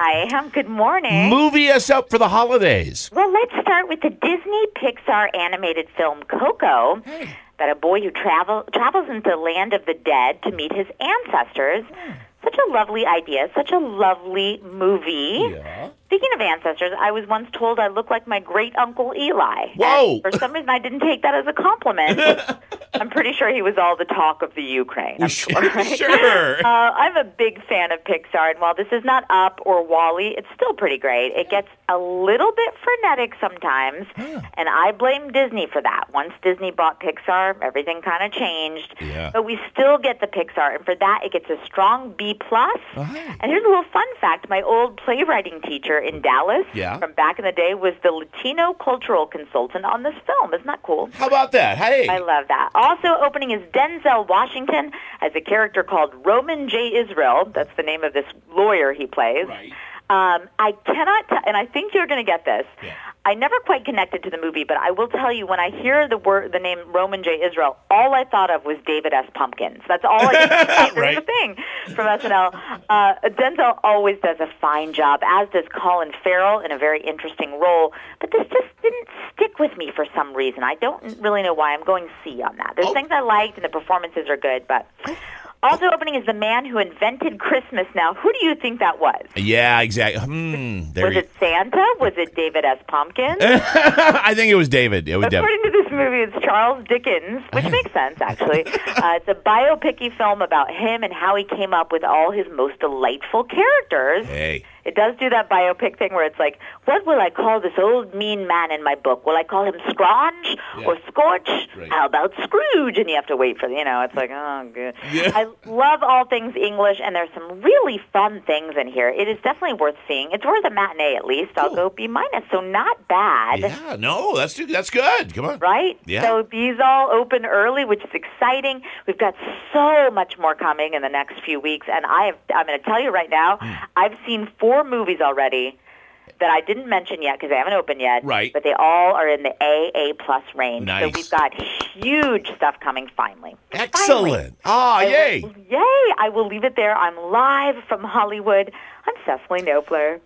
I am. Um, good morning. Movie us up for the holidays. Well, let's start with the Disney Pixar animated film Coco. About a boy who travel travels into the land of the dead to meet his ancestors. Hmm. Such a lovely idea. Such a lovely movie. Yeah. Speaking of ancestors, I was once told I look like my great uncle Eli. Whoa. For some reason, I didn't take that as a compliment. I'm pretty sure he was all the talk of the Ukraine. I'm sure. right? sure. Uh, I'm a big fan of Pixar, and while this is not Up or WALL-E, it's still pretty great. It gets a little bit frenetic sometimes, and I blame Disney for that. Once Disney bought Pixar, everything kind of changed. Yeah. But we still get the Pixar, and for that, it gets a strong B plus. Uh-huh. And here's a little fun fact: my old playwriting teacher in Dallas, Yeah. from back in the day, was the Latino cultural consultant on this film. Isn't that cool? How about that? Hey. I love that. Also opening is Denzel Washington as a character called Roman J. Israel. That's the name of this lawyer he plays. Right. Um, I cannot, t- and I think you're going to get this. Yeah. I never quite connected to the movie, but I will tell you when I hear the word, the name Roman J. Israel, all I thought of was David S. Pumpkins. That's all I could Right. A thing from SNL. Uh, Denzel always does a fine job, as does Colin Farrell in a very interesting role. But this just didn't stick with me for some reason. I don't really know why. I'm going C on that. There's Oh. things I liked, and the performances are good, but. Also opening is the man who invented Christmas. Now, who do you think that was? Yeah, exactly. Hmm. There Was you- it Santa? Was it David S. Pumpkins? I think it was David. It was David. According to this movie, it's Charles Dickens, which makes sense, actually. Uh, it's a biopicy film about him and how he came up with all his most delightful characters. Hey. It does do that biopic thing where it's like, what will I call this old mean man in my book? Will I call him Scrooge Yeah. or Scorch? Right. How about Scrooge? And you have to wait for the, you know, it's like, oh, good. Yeah. I love all things English, and there's some really fun things in here. It is definitely worth seeing. It's worth a matinee at least. I'll go B minus, so not bad. Yeah, no, that's that's good. Come on. Right? Yeah. So these all open early, which is exciting. We've got so much more coming in the next few weeks, and I have, I'm going to tell you right now, Hmm. I've seen four movies already that I didn't mention yet because they haven't opened yet. Right. But they all are in the A A plus range. Nice. So we've got huge stuff coming finally. Excellent. Ah, I yay. will- yay! I will leave it there. I'm live from Hollywood. I'm Cecily Knopfler.